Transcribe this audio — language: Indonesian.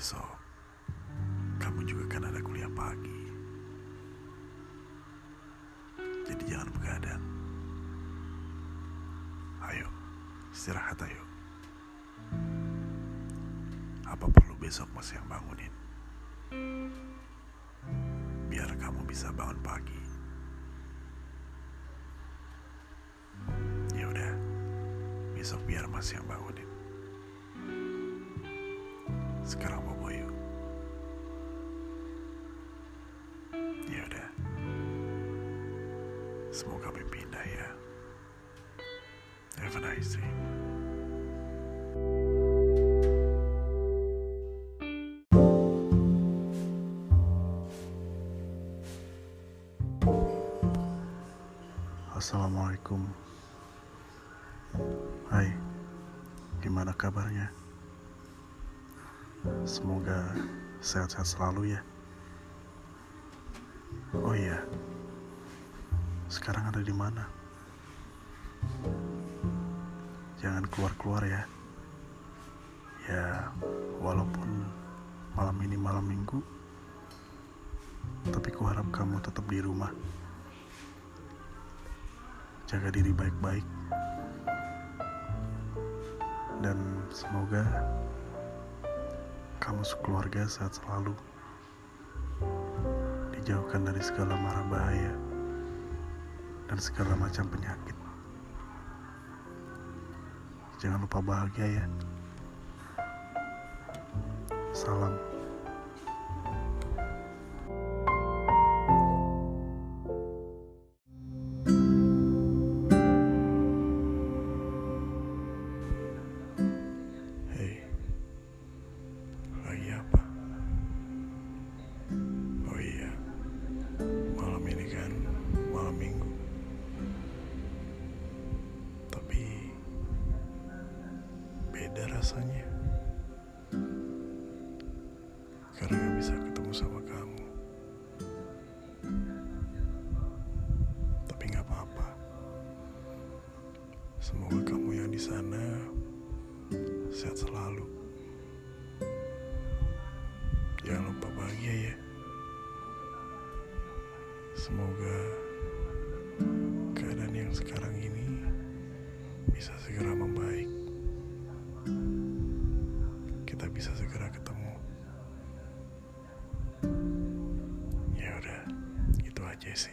Besok kamu juga kan ada kuliah pagi. Jadi jangan begadang. Ayo, istirahat ayo. Apa perlu besok masih yang bangunin? Biar kamu bisa bangun pagi. Ya udah, besok biar masih yang bangunin. Semoga mimpi indah ya. Have a nice dream. Assalamualaikum. Hai, gimana kabarnya? Semoga sehat-sehat selalu ya. Oh iya, sekarang ada di mana? Jangan keluar-keluar ya. Ya, walaupun malam ini malam minggu, tapi kuharap kamu tetap di rumah. Jaga diri baik-baik. Dan semoga kamu sekeluarga sehat selalu. Dijauhkan dari segala mara bahaya dan segala macam penyakit. Jangan lupa bahagia ya. Salam. Beda rasanya. Karena gak bisa ketemu sama kamu. Tapi gak apa-apa. Semoga kamu yang di sana sehat selalu. Jangan lupa bahagia ya. Semoga keadaan yang sekarang ini bisa segera Kita bisa segera ketemu. Ya udah, itu aja sih.